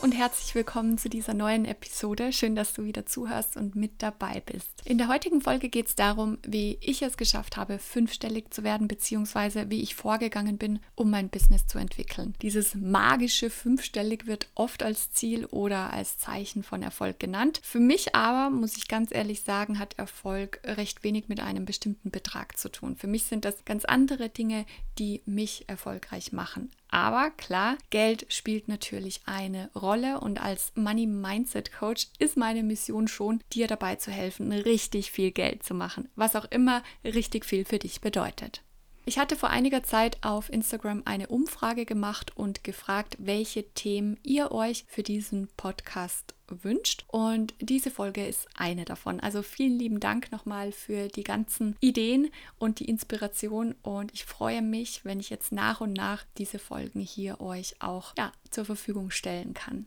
Und herzlich willkommen zu dieser neuen Episode. Schön, dass du wieder zuhörst und mit dabei bist. In der heutigen Folge geht es darum, wie ich es geschafft habe, fünfstellig zu werden, beziehungsweise wie ich vorgegangen bin, um mein Business zu entwickeln. Dieses magische fünfstellig wird oft als Ziel oder als Zeichen von Erfolg genannt. Für mich aber, muss ich ganz ehrlich sagen, hat Erfolg recht wenig mit einem bestimmten Betrag zu tun. Für mich sind das ganz andere Dinge, die mich erfolgreich machen. Aber klar, Geld spielt natürlich eine Rolle und als Money Mindset Coach ist meine Mission schon, dir dabei zu helfen, richtig viel Geld zu machen, was auch immer richtig viel für dich bedeutet. Ich hatte vor einiger Zeit auf Instagram eine Umfrage gemacht und gefragt, welche Themen ihr euch für diesen Podcast wünscht. Und diese Folge ist eine davon. Also vielen lieben Dank nochmal für die ganzen Ideen und die Inspiration. Und ich freue mich, wenn ich jetzt nach und nach diese Folgen hier euch auch ja, zur Verfügung stellen kann.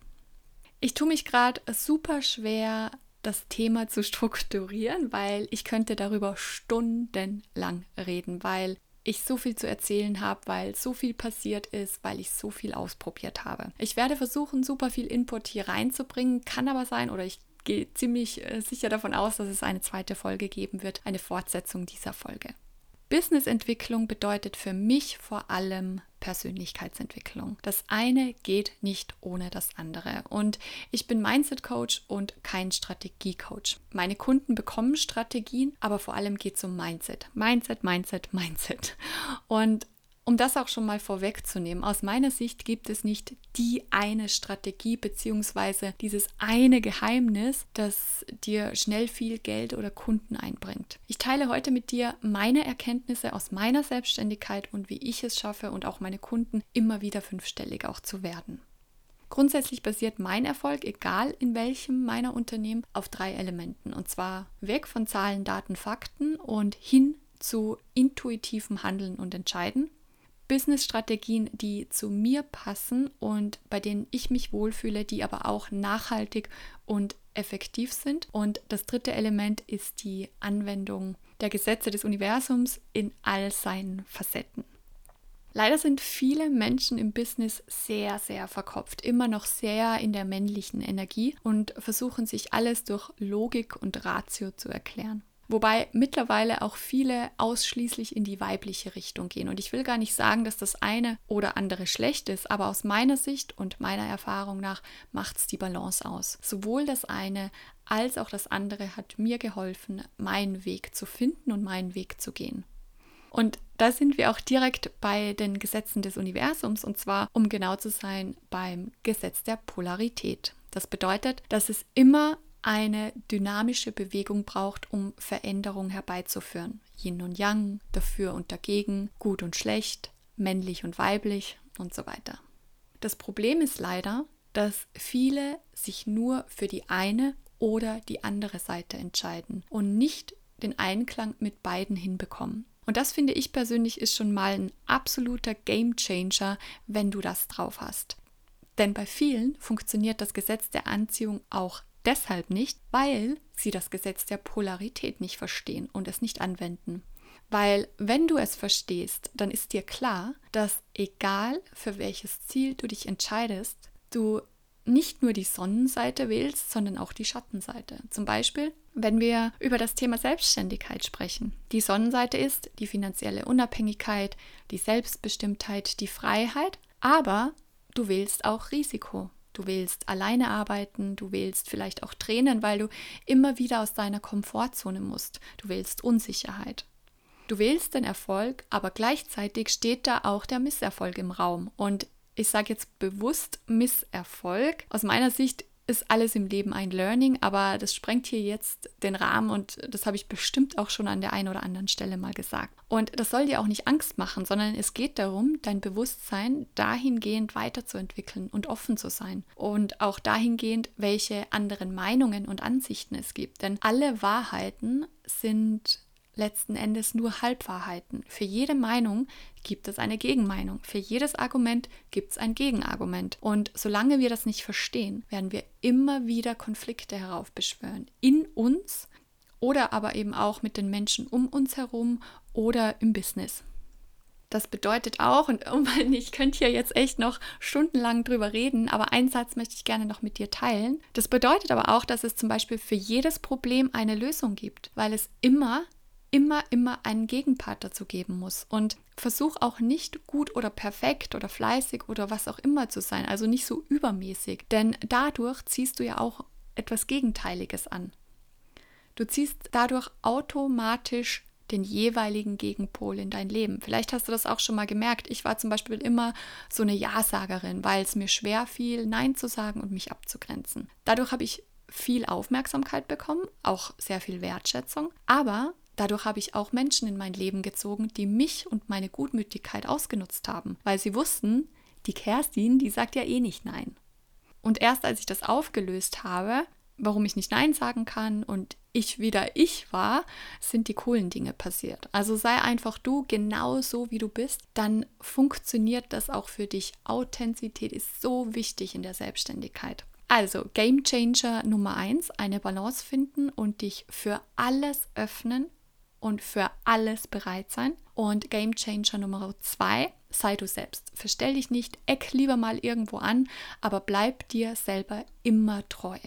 Ich tue mich gerade super schwer, das Thema zu strukturieren, weil ich könnte darüber stundenlang reden, weil ich so viel zu erzählen habe, weil so viel passiert ist, weil ich so viel ausprobiert habe. Ich werde versuchen, super viel Input hier reinzubringen, kann aber sein oder ich gehe ziemlich äh, sicher davon aus, dass es eine zweite Folge geben wird, eine Fortsetzung dieser Folge. Businessentwicklung bedeutet für mich vor allem Persönlichkeitsentwicklung. Das eine geht nicht ohne das andere. Und ich bin Mindset Coach und kein Strategie Coach. Meine Kunden bekommen Strategien, aber vor allem geht es um Mindset. Mindset, Mindset, Mindset. Und um das auch schon mal vorwegzunehmen, aus meiner Sicht gibt es nicht die eine Strategie bzw. dieses eine Geheimnis, das dir schnell viel Geld oder Kunden einbringt. Ich teile heute mit dir meine Erkenntnisse aus meiner Selbstständigkeit und wie ich es schaffe und auch meine Kunden immer wieder fünfstellig auch zu werden. Grundsätzlich basiert mein Erfolg, egal in welchem meiner Unternehmen, auf drei Elementen. Und zwar weg von Zahlen, Daten, Fakten und hin zu intuitivem Handeln und Entscheiden. Business-Strategien, die zu mir passen und bei denen ich mich wohlfühle, die aber auch nachhaltig und effektiv sind. Und das dritte Element ist die Anwendung der Gesetze des Universums in all seinen Facetten. Leider sind viele Menschen im Business sehr, sehr verkopft, immer noch sehr in der männlichen Energie und versuchen sich alles durch Logik und Ratio zu erklären. Wobei mittlerweile auch viele ausschließlich in die weibliche Richtung gehen. Und ich will gar nicht sagen, dass das eine oder andere schlecht ist, aber aus meiner Sicht und meiner Erfahrung nach macht es die Balance aus. Sowohl das eine als auch das andere hat mir geholfen, meinen Weg zu finden und meinen Weg zu gehen. Und da sind wir auch direkt bei den Gesetzen des Universums und zwar, um genau zu sein, beim Gesetz der Polarität. Das bedeutet, dass es immer eine dynamische Bewegung braucht, um Veränderung herbeizuführen. Yin und Yang, dafür und dagegen, gut und schlecht, männlich und weiblich und so weiter. Das Problem ist leider, dass viele sich nur für die eine oder die andere Seite entscheiden und nicht den Einklang mit beiden hinbekommen. Und das finde ich persönlich ist schon mal ein absoluter Game Changer, wenn du das drauf hast. Denn bei vielen funktioniert das Gesetz der Anziehung auch deshalb nicht, weil sie das Gesetz der Polarität nicht verstehen und es nicht anwenden. Weil wenn du es verstehst, dann ist dir klar, dass egal für welches Ziel du dich entscheidest, du nicht nur die Sonnenseite wählst, sondern auch die Schattenseite. Zum Beispiel, wenn wir über das Thema Selbstständigkeit sprechen. Die Sonnenseite ist die finanzielle Unabhängigkeit, die Selbstbestimmtheit, die Freiheit, aber du wählst auch Risiko. Du willst alleine arbeiten, du willst vielleicht auch Tränen, weil du immer wieder aus deiner Komfortzone musst. Du willst Unsicherheit. Du willst den Erfolg, aber gleichzeitig steht da auch der Misserfolg im Raum. Und ich sage jetzt bewusst Misserfolg. Aus meiner Sicht ist alles im Leben ein Learning, aber das sprengt hier jetzt den Rahmen und das habe ich bestimmt auch schon an der einen oder anderen Stelle mal gesagt. Und das soll dir auch nicht Angst machen, sondern es geht darum, dein Bewusstsein dahingehend weiterzuentwickeln und offen zu sein. Und auch dahingehend, welche anderen Meinungen und Ansichten es gibt. Denn alle Wahrheiten sind letzten Endes nur Halbwahrheiten. Für jede Meinung gibt es eine Gegenmeinung. Für jedes Argument gibt es ein Gegenargument. Und solange wir das nicht verstehen, werden wir immer wieder Konflikte heraufbeschwören. In uns oder aber eben auch mit den Menschen um uns herum oder im Business. Das bedeutet auch, und ich könnte hier jetzt echt noch stundenlang drüber reden, aber einen Satz möchte ich gerne noch mit dir teilen. Das bedeutet aber auch, dass es zum Beispiel für jedes Problem eine Lösung gibt, weil es immer, immer, immer einen Gegenpart dazu geben muss. Und versuch auch nicht gut oder perfekt oder fleißig oder was auch immer zu sein, also nicht so übermäßig, denn dadurch ziehst du ja auch etwas Gegenteiliges an. Du ziehst dadurch automatisch den jeweiligen Gegenpol in dein Leben. Vielleicht hast du das auch schon mal gemerkt. Ich war zum Beispiel immer so eine Ja-Sagerin, weil es mir schwer fiel, Nein zu sagen und mich abzugrenzen. Dadurch habe ich viel Aufmerksamkeit bekommen, auch sehr viel Wertschätzung, aber dadurch habe ich auch Menschen in mein Leben gezogen, die mich und meine Gutmütigkeit ausgenutzt haben, weil sie wussten, die Kerstin, die sagt ja eh nicht Nein. Und erst als ich das aufgelöst habe, warum ich nicht Nein sagen kann und ich wieder ich war, sind die coolen Dinge passiert. Also sei einfach du genau so, wie du bist, dann funktioniert das auch für dich. Authentizität ist so wichtig in der Selbstständigkeit. Also Game Changer Nummer eins: eine Balance finden und dich für alles öffnen und für alles bereit sein. Und Game Changer Nummer zwei: sei du selbst. Verstell dich nicht, eck lieber mal irgendwo an, aber bleib dir selber immer treu.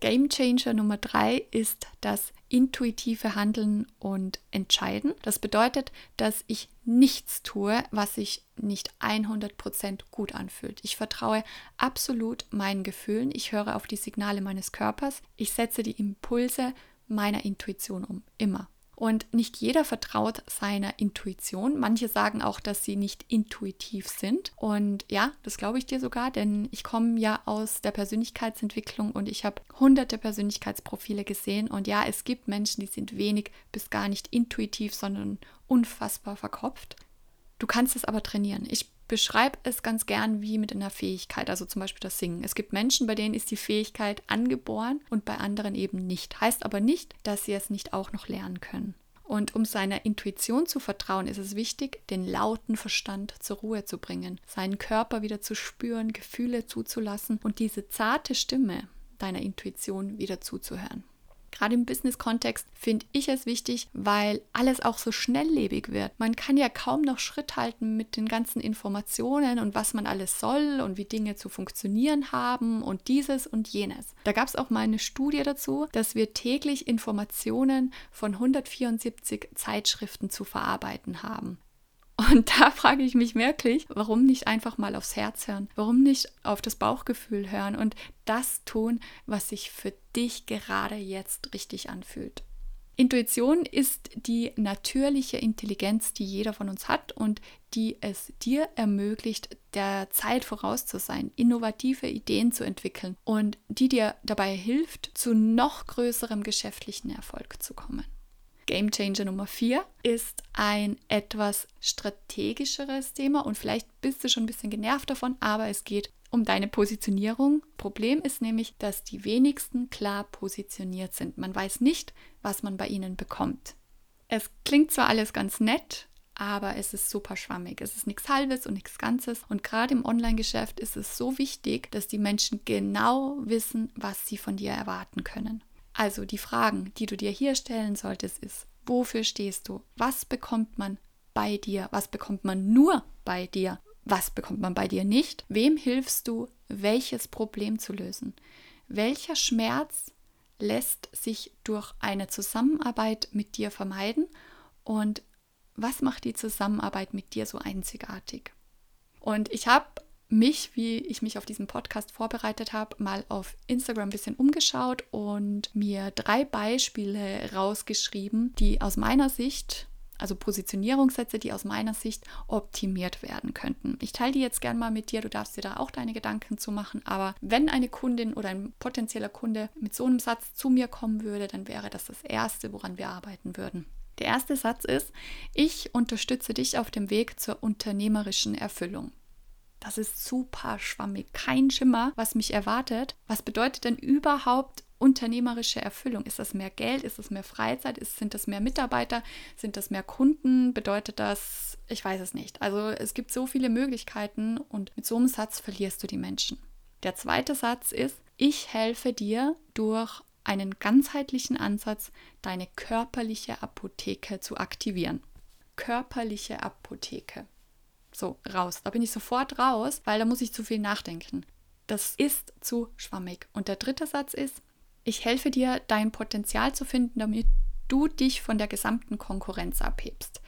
Game Changer Nummer drei ist das intuitive Handeln und Entscheiden. Das bedeutet, dass ich nichts tue, was sich nicht 100% gut anfühlt. Ich vertraue absolut meinen Gefühlen. Ich höre auf die Signale meines Körpers. Ich setze die Impulse meiner Intuition um. Immer. Und nicht jeder vertraut seiner Intuition. Manche sagen auch, dass sie nicht intuitiv sind. Und ja, das glaube ich dir sogar, denn ich komme ja aus der Persönlichkeitsentwicklung und ich habe hunderte Persönlichkeitsprofile gesehen. Und ja, es gibt Menschen, die sind wenig bis gar nicht intuitiv, sondern unfassbar verkopft. Du kannst es aber trainieren. Ich beschreibe es ganz gern wie mit einer Fähigkeit, also zum Beispiel das Singen. Es gibt Menschen, bei denen ist die Fähigkeit angeboren und bei anderen eben nicht. Heißt aber nicht, dass sie es nicht auch noch lernen können. Und um seiner Intuition zu vertrauen, ist es wichtig, den lauten Verstand zur Ruhe zu bringen, seinen Körper wieder zu spüren, Gefühle zuzulassen und diese zarte Stimme deiner Intuition wieder zuzuhören. Gerade im Business-Kontext finde ich es wichtig, weil alles auch so schnelllebig wird. Man kann ja kaum noch Schritt halten mit den ganzen Informationen und was man alles soll und wie Dinge zu funktionieren haben und dieses und jenes. Da gab es auch mal eine Studie dazu, dass wir täglich Informationen von 174 Zeitschriften zu verarbeiten haben. Und da frage ich mich wirklich, warum nicht einfach mal aufs Herz hören? Warum nicht auf das Bauchgefühl hören und das tun, was sich für dich gerade jetzt richtig anfühlt? Intuition ist die natürliche Intelligenz, die jeder von uns hat und die es dir ermöglicht, der Zeit voraus zu sein, innovative Ideen zu entwickeln und die dir dabei hilft, zu noch größerem geschäftlichen Erfolg zu kommen. Game Changer Nummer 4 ist ein etwas strategischeres Thema und vielleicht bist du schon ein bisschen genervt davon, aber es geht um deine Positionierung. Problem ist nämlich, dass die wenigsten klar positioniert sind. Man weiß nicht, was man bei ihnen bekommt. Es klingt zwar alles ganz nett, aber es ist super schwammig. Es ist nichts Halbes und nichts Ganzes. Und gerade im Online-Geschäft ist es so wichtig, dass die Menschen genau wissen, was sie von dir erwarten können. Also die Fragen, die du dir hier stellen solltest, ist, wofür stehst du? Was bekommt man bei dir? Was bekommt man nur bei dir? Was bekommt man bei dir nicht? Wem hilfst du, welches Problem zu lösen? Welcher Schmerz lässt sich durch eine Zusammenarbeit mit dir vermeiden? Und was macht die Zusammenarbeit mit dir so einzigartig? Und ich habe mich, wie ich mich auf diesen Podcast vorbereitet habe, mal auf Instagram ein bisschen umgeschaut und mir drei Beispiele rausgeschrieben, die aus meiner Sicht, also Positionierungssätze, die aus meiner Sicht optimiert werden könnten. Ich teile die jetzt gern mal mit dir, du darfst dir da auch deine Gedanken zu machen, aber wenn eine Kundin oder ein potenzieller Kunde mit so einem Satz zu mir kommen würde, dann wäre das das Erste, woran wir arbeiten würden. Der erste Satz ist, ich unterstütze dich auf dem Weg zur unternehmerischen Erfüllung. Das ist super schwammig. Kein Schimmer, was mich erwartet. Was bedeutet denn überhaupt unternehmerische Erfüllung? Ist das mehr Geld? Ist das mehr Freizeit? Ist, sind das mehr Mitarbeiter? Sind das mehr Kunden? Bedeutet das, ich weiß es nicht. Also es gibt so viele Möglichkeiten und mit so einem Satz verlierst du die Menschen. Der zweite Satz ist, ich helfe dir durch einen ganzheitlichen Ansatz, deine körperliche Apotheke zu aktivieren. körperliche Apotheke. So, raus. Da bin ich sofort raus, weil da muss ich zu viel nachdenken. Das ist zu schwammig. Und der dritte Satz ist, ich helfe dir, dein Potenzial zu finden, damit du dich von der gesamten Konkurrenz abhebst.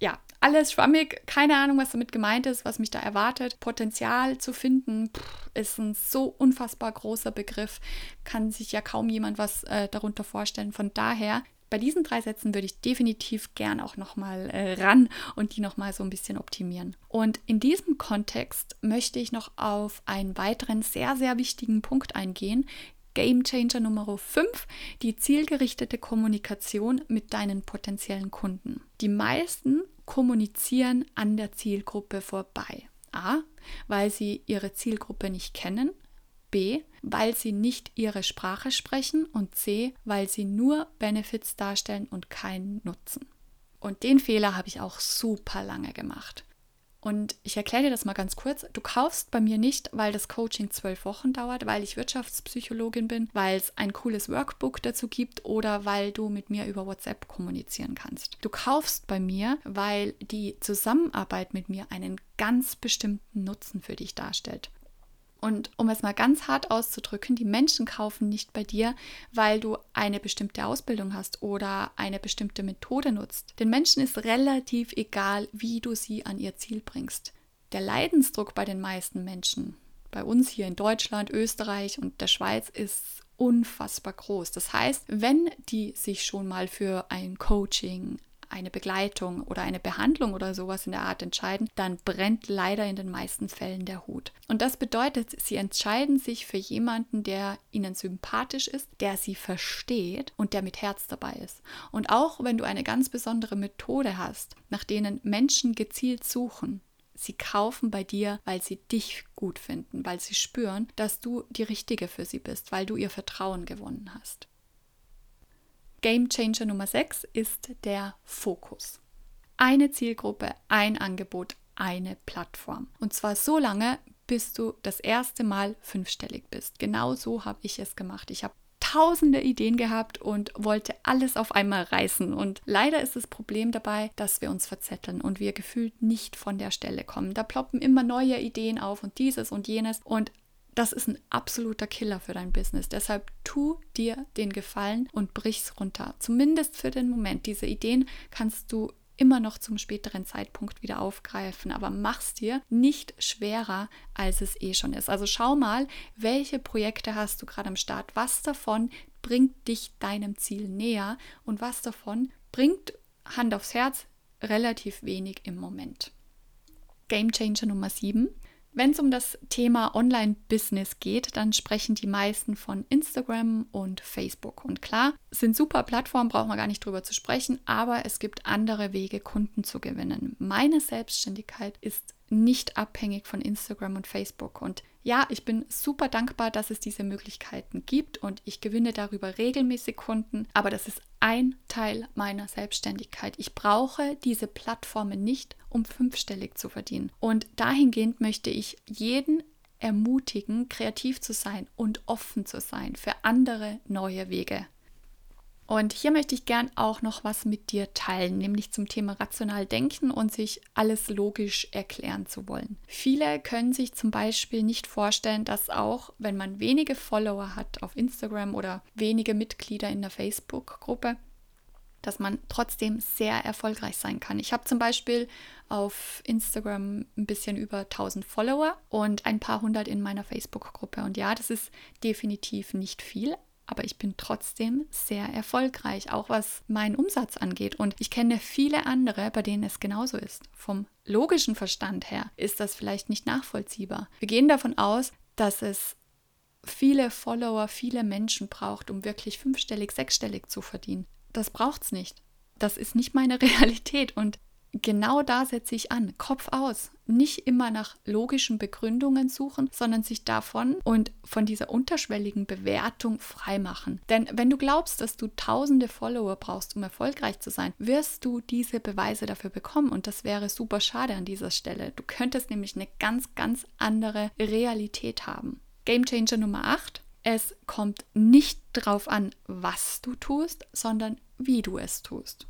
Ja, alles schwammig, keine Ahnung, was damit gemeint ist, was mich da erwartet. Potenzial zu finden pff, ist ein so unfassbar großer Begriff, kann sich ja kaum jemand was äh, darunter vorstellen. Von daher bei diesen drei Sätzen würde ich definitiv gern auch nochmal äh, ran und die nochmal so ein bisschen optimieren. Und in diesem Kontext möchte ich noch auf einen weiteren sehr, sehr wichtigen Punkt eingehen. Game Changer Nummer 5, die zielgerichtete Kommunikation mit deinen potenziellen Kunden. Die meisten kommunizieren an der Zielgruppe vorbei. A, weil sie ihre Zielgruppe nicht kennen B, weil sie nicht ihre Sprache sprechen und C, weil sie nur Benefits darstellen und keinen Nutzen. Und den Fehler habe ich auch super lange gemacht. Und ich erkläre dir das mal ganz kurz. Du kaufst bei mir nicht, weil das Coaching zwölf Wochen dauert, weil ich Wirtschaftspsychologin bin, weil es ein cooles Workbook dazu gibt oder weil du mit mir über WhatsApp kommunizieren kannst. Du kaufst bei mir, weil die Zusammenarbeit mit mir einen ganz bestimmten Nutzen für dich darstellt. Und um es mal ganz hart auszudrücken, die Menschen kaufen nicht bei dir, weil du eine bestimmte Ausbildung hast oder eine bestimmte Methode nutzt. Den Menschen ist relativ egal, wie du sie an ihr Ziel bringst. Der Leidensdruck bei den meisten Menschen, bei uns hier in Deutschland, Österreich und der Schweiz, ist unfassbar groß. Das heißt, wenn die sich schon mal für ein Coaching, eine Begleitung oder eine Behandlung oder sowas in der Art entscheiden, dann brennt leider in den meisten Fällen der Hut. Und das bedeutet, sie entscheiden sich für jemanden, der ihnen sympathisch ist, der sie versteht und der mit Herz dabei ist. Und auch wenn du eine ganz besondere Methode hast, nach denen Menschen gezielt suchen, Sie kaufen bei dir, weil sie dich gut finden, weil sie spüren, dass du die Richtige für sie bist, weil du ihr Vertrauen gewonnen hast. Game Changer Nummer 6 ist der Fokus. Eine Zielgruppe, ein Angebot, eine Plattform. Und zwar so lange, bis du das erste Mal fünfstellig bist. Genau so habe ich es gemacht. Ich habe tausende Ideen gehabt und wollte alles auf einmal reißen. Und leider ist das Problem dabei, dass wir uns verzetteln und wir gefühlt nicht von der Stelle kommen. Da ploppen immer neue Ideen auf und dieses und jenes. Und das ist ein absoluter Killer für dein Business. Deshalb tu dir den Gefallen und brich's runter. Zumindest für den Moment. Diese Ideen kannst du immer noch zum späteren Zeitpunkt wieder aufgreifen, aber mach's dir nicht schwerer, als es eh schon ist. Also schau mal, welche Projekte hast du gerade am Start? Was davon bringt dich deinem Ziel näher und was davon bringt Hand aufs Herz relativ wenig im Moment. Game Changer Nummer 7 wenn es um das Thema Online-Business geht, dann sprechen die meisten von Instagram und Facebook. Und klar, sind super Plattformen, brauchen wir gar nicht drüber zu sprechen, aber es gibt andere Wege, Kunden zu gewinnen. Meine Selbstständigkeit ist nicht abhängig von Instagram und Facebook. Und ja, ich bin super dankbar, dass es diese Möglichkeiten gibt und ich gewinne darüber regelmäßig Kunden, aber das ist ein Teil meiner Selbstständigkeit. Ich brauche diese Plattformen nicht, um fünfstellig zu verdienen. Und dahingehend möchte ich jeden ermutigen, kreativ zu sein und offen zu sein für andere neue Wege. Und hier möchte ich gern auch noch was mit dir teilen, nämlich zum Thema rational denken und sich alles logisch erklären zu wollen. Viele können sich zum Beispiel nicht vorstellen, dass auch wenn man wenige Follower hat auf Instagram oder wenige Mitglieder in der Facebook-Gruppe, dass man trotzdem sehr erfolgreich sein kann. Ich habe zum Beispiel auf Instagram ein bisschen über 1000 Follower und ein paar hundert in meiner Facebook-Gruppe. Und ja, das ist definitiv nicht viel, aber ich bin trotzdem sehr erfolgreich, auch was meinen Umsatz angeht. Und ich kenne viele andere, bei denen es genauso ist. Vom logischen Verstand her ist das vielleicht nicht nachvollziehbar. Wir gehen davon aus, dass es viele Follower, viele Menschen braucht, um wirklich fünfstellig, sechsstellig zu verdienen. Das braucht es nicht. Das ist nicht meine Realität und genau da setze ich an. Kopf aus. Nicht immer nach logischen Begründungen suchen, sondern sich davon und von dieser unterschwelligen Bewertung freimachen. Denn wenn du glaubst, dass du tausende Follower brauchst, um erfolgreich zu sein, wirst du diese Beweise dafür bekommen. Und das wäre super schade an dieser Stelle. Du könntest nämlich eine ganz, ganz andere Realität haben. Game Changer Nummer 8. Es kommt nicht darauf an, was du tust, sondern wie du es tust.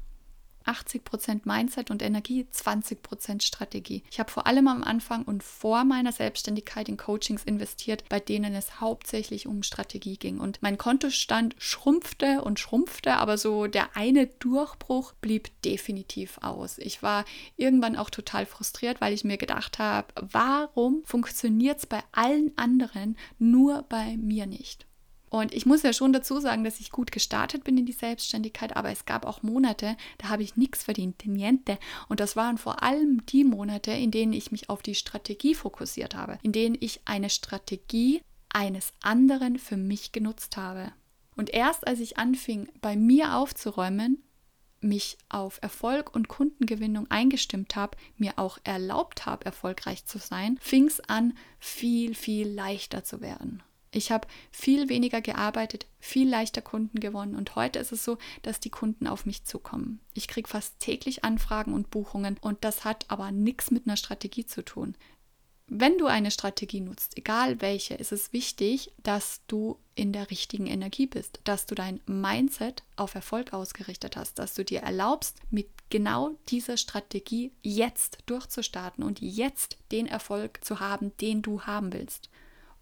80% Mindset und Energie, 20% Strategie. Ich habe vor allem am Anfang und vor meiner Selbstständigkeit in Coachings investiert, bei denen es hauptsächlich um Strategie ging. Und mein Kontostand schrumpfte und schrumpfte, aber so der eine Durchbruch blieb definitiv aus. Ich war irgendwann auch total frustriert, weil ich mir gedacht habe, warum funktioniert es bei allen anderen, nur bei mir nicht? Und ich muss ja schon dazu sagen, dass ich gut gestartet bin in die Selbstständigkeit, aber es gab auch Monate, da habe ich nichts verdient, niente. Und das waren vor allem die Monate, in denen ich mich auf die Strategie fokussiert habe, in denen ich eine Strategie eines anderen für mich genutzt habe. Und erst als ich anfing, bei mir aufzuräumen, mich auf Erfolg und Kundengewinnung eingestimmt habe, mir auch erlaubt habe, erfolgreich zu sein, fing es an, viel, viel leichter zu werden. Ich habe viel weniger gearbeitet, viel leichter Kunden gewonnen und heute ist es so, dass die Kunden auf mich zukommen. Ich kriege fast täglich Anfragen und Buchungen und das hat aber nichts mit einer Strategie zu tun. Wenn du eine Strategie nutzt, egal welche, ist es wichtig, dass du in der richtigen Energie bist, dass du dein Mindset auf Erfolg ausgerichtet hast, dass du dir erlaubst, mit genau dieser Strategie jetzt durchzustarten und jetzt den Erfolg zu haben, den du haben willst.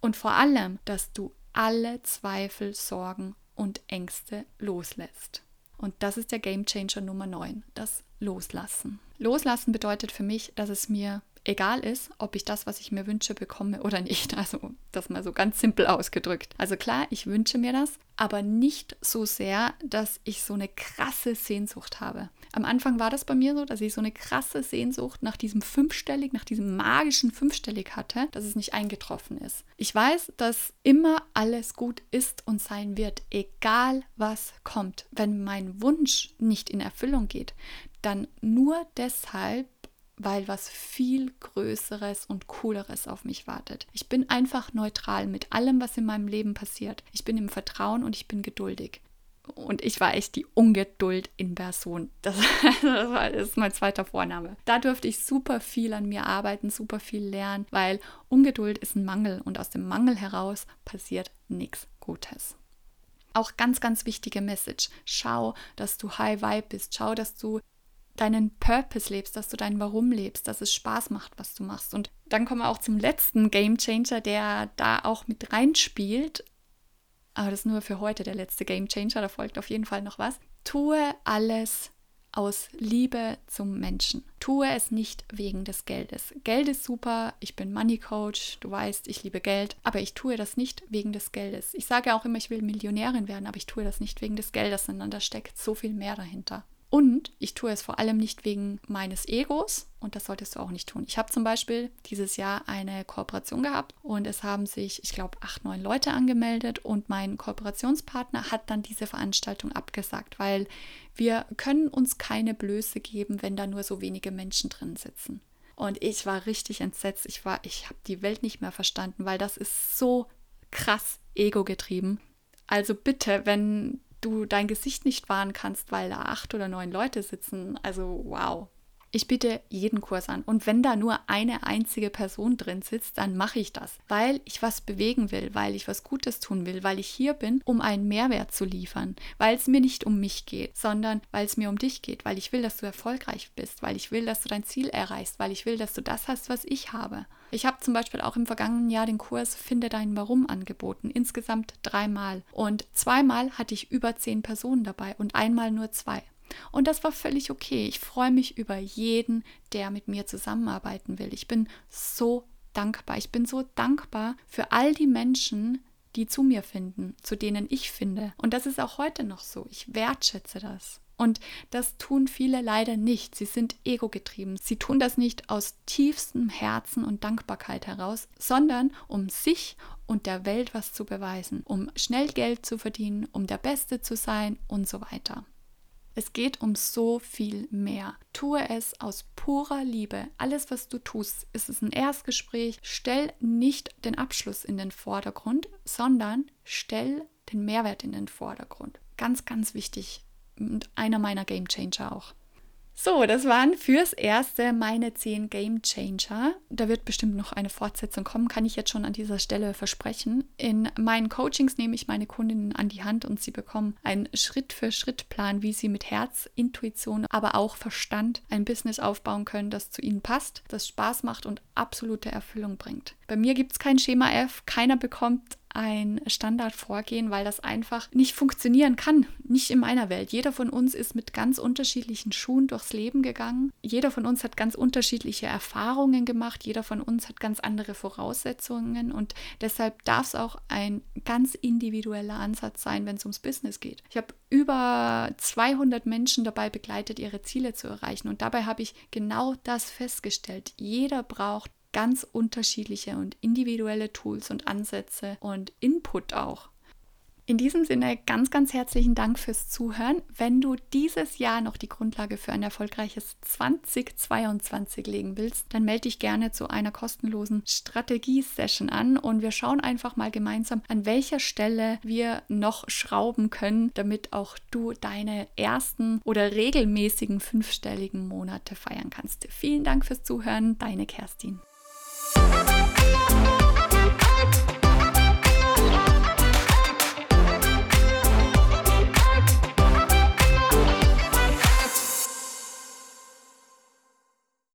Und vor allem, dass du alle Zweifel, Sorgen und Ängste loslässt. Und das ist der Game Changer Nummer 9, das Loslassen. Loslassen bedeutet für mich, dass es mir egal ist, ob ich das, was ich mir wünsche, bekomme oder nicht. Also das mal so ganz simpel ausgedrückt. Also klar, ich wünsche mir das, aber nicht so sehr, dass ich so eine krasse Sehnsucht habe. Am Anfang war das bei mir so, dass ich so eine krasse Sehnsucht nach diesem fünfstellig, nach diesem magischen fünfstellig hatte, dass es nicht eingetroffen ist. Ich weiß, dass immer alles gut ist und sein wird, egal was kommt. Wenn mein Wunsch nicht in Erfüllung geht, dann nur deshalb, weil was viel Größeres und Cooleres auf mich wartet. Ich bin einfach neutral mit allem, was in meinem Leben passiert. Ich bin im Vertrauen und ich bin geduldig. Und ich war echt die Ungeduld in Person. Das, das ist mein zweiter Vorname. Da durfte ich super viel an mir arbeiten, super viel lernen, weil Ungeduld ist ein Mangel und aus dem Mangel heraus passiert nichts Gutes. Auch ganz, ganz wichtige Message. Schau, dass du high vibe bist. Schau, dass du deinen Purpose lebst, dass du dein Warum lebst, dass es Spaß macht, was du machst. Und dann kommen wir auch zum letzten Game Changer, der da auch mit reinspielt. Aber das ist nur für heute der letzte Game Changer, da folgt auf jeden Fall noch was. Tue alles aus Liebe zum Menschen. Tue es nicht wegen des Geldes. Geld ist super, ich bin Money Coach, du weißt, ich liebe Geld, aber ich tue das nicht wegen des Geldes. Ich sage auch immer, ich will Millionärin werden, aber ich tue das nicht wegen des Geldes, sondern da steckt so viel mehr dahinter. Und ich tue es vor allem nicht wegen meines Egos und das solltest du auch nicht tun. Ich habe zum Beispiel dieses Jahr eine Kooperation gehabt und es haben sich, ich glaube, acht, neun Leute angemeldet und mein Kooperationspartner hat dann diese Veranstaltung abgesagt, weil wir können uns keine Blöße geben, wenn da nur so wenige Menschen drin sitzen. Und ich war richtig entsetzt. Ich war, ich habe die Welt nicht mehr verstanden, weil das ist so krass ego getrieben. Also bitte, wenn du dein Gesicht nicht wahren kannst, weil da acht oder neun Leute sitzen. Also wow, ich biete jeden Kurs an. Und wenn da nur eine einzige Person drin sitzt, dann mache ich das, weil ich was bewegen will, weil ich was Gutes tun will, weil ich hier bin, um einen Mehrwert zu liefern, weil es mir nicht um mich geht, sondern weil es mir um dich geht, weil ich will, dass du erfolgreich bist, weil ich will, dass du dein Ziel erreichst, weil ich will, dass du das hast, was ich habe. Ich habe zum Beispiel auch im vergangenen Jahr den Kurs Finde dein Warum angeboten, insgesamt dreimal. Und zweimal hatte ich über zehn Personen dabei und einmal nur zwei. Und das war völlig okay. Ich freue mich über jeden, der mit mir zusammenarbeiten will. Ich bin so dankbar. Ich bin so dankbar für all die Menschen, die zu mir finden, zu denen ich finde. Und das ist auch heute noch so. Ich wertschätze das. Und das tun viele leider nicht. Sie sind ego-getrieben. Sie tun das nicht aus tiefstem Herzen und Dankbarkeit heraus, sondern um sich und der Welt was zu beweisen, um schnell Geld zu verdienen, um der Beste zu sein und so weiter. Es geht um so viel mehr. Tue es aus purer Liebe. Alles, was du tust, ist es ein Erstgespräch. Stell nicht den Abschluss in den Vordergrund, sondern stell den Mehrwert in den Vordergrund. Ganz, ganz wichtig und einer meiner Game Changer auch. So, das waren fürs Erste meine 10 Game Changer. Da wird bestimmt noch eine Fortsetzung kommen, kann ich jetzt schon an dieser Stelle versprechen. In meinen Coachings nehme ich meine Kundinnen an die Hand und sie bekommen einen Schritt-für-Schritt-Plan, wie sie mit Herz, Intuition, aber auch Verstand ein Business aufbauen können, das zu ihnen passt, das Spaß macht und absolute Erfüllung bringt. Bei mir gibt es kein Schema F, keiner bekommt ein Standardvorgehen, weil das einfach nicht funktionieren kann. Nicht in meiner Welt. Jeder von uns ist mit ganz unterschiedlichen Schuhen durchs Leben gegangen. Jeder von uns hat ganz unterschiedliche Erfahrungen gemacht. Jeder von uns hat ganz andere Voraussetzungen und deshalb darf es auch ein ganz individueller Ansatz sein, wenn es ums Business geht. Ich habe über 200 Menschen dabei begleitet, ihre Ziele zu erreichen und dabei habe ich genau das festgestellt. Jeder braucht ganz unterschiedliche und individuelle Tools und Ansätze und Input auch. In diesem Sinne ganz, ganz herzlichen Dank fürs Zuhören. Wenn du dieses Jahr noch die Grundlage für ein erfolgreiches 2022 legen willst, dann melde dich gerne zu einer kostenlosen Strategie-Session an und wir schauen einfach mal gemeinsam, an welcher Stelle wir noch schrauben können, damit auch du deine ersten oder regelmäßigen fünfstelligen Monate feiern kannst. Vielen Dank fürs Zuhören, deine Kerstin. Bye.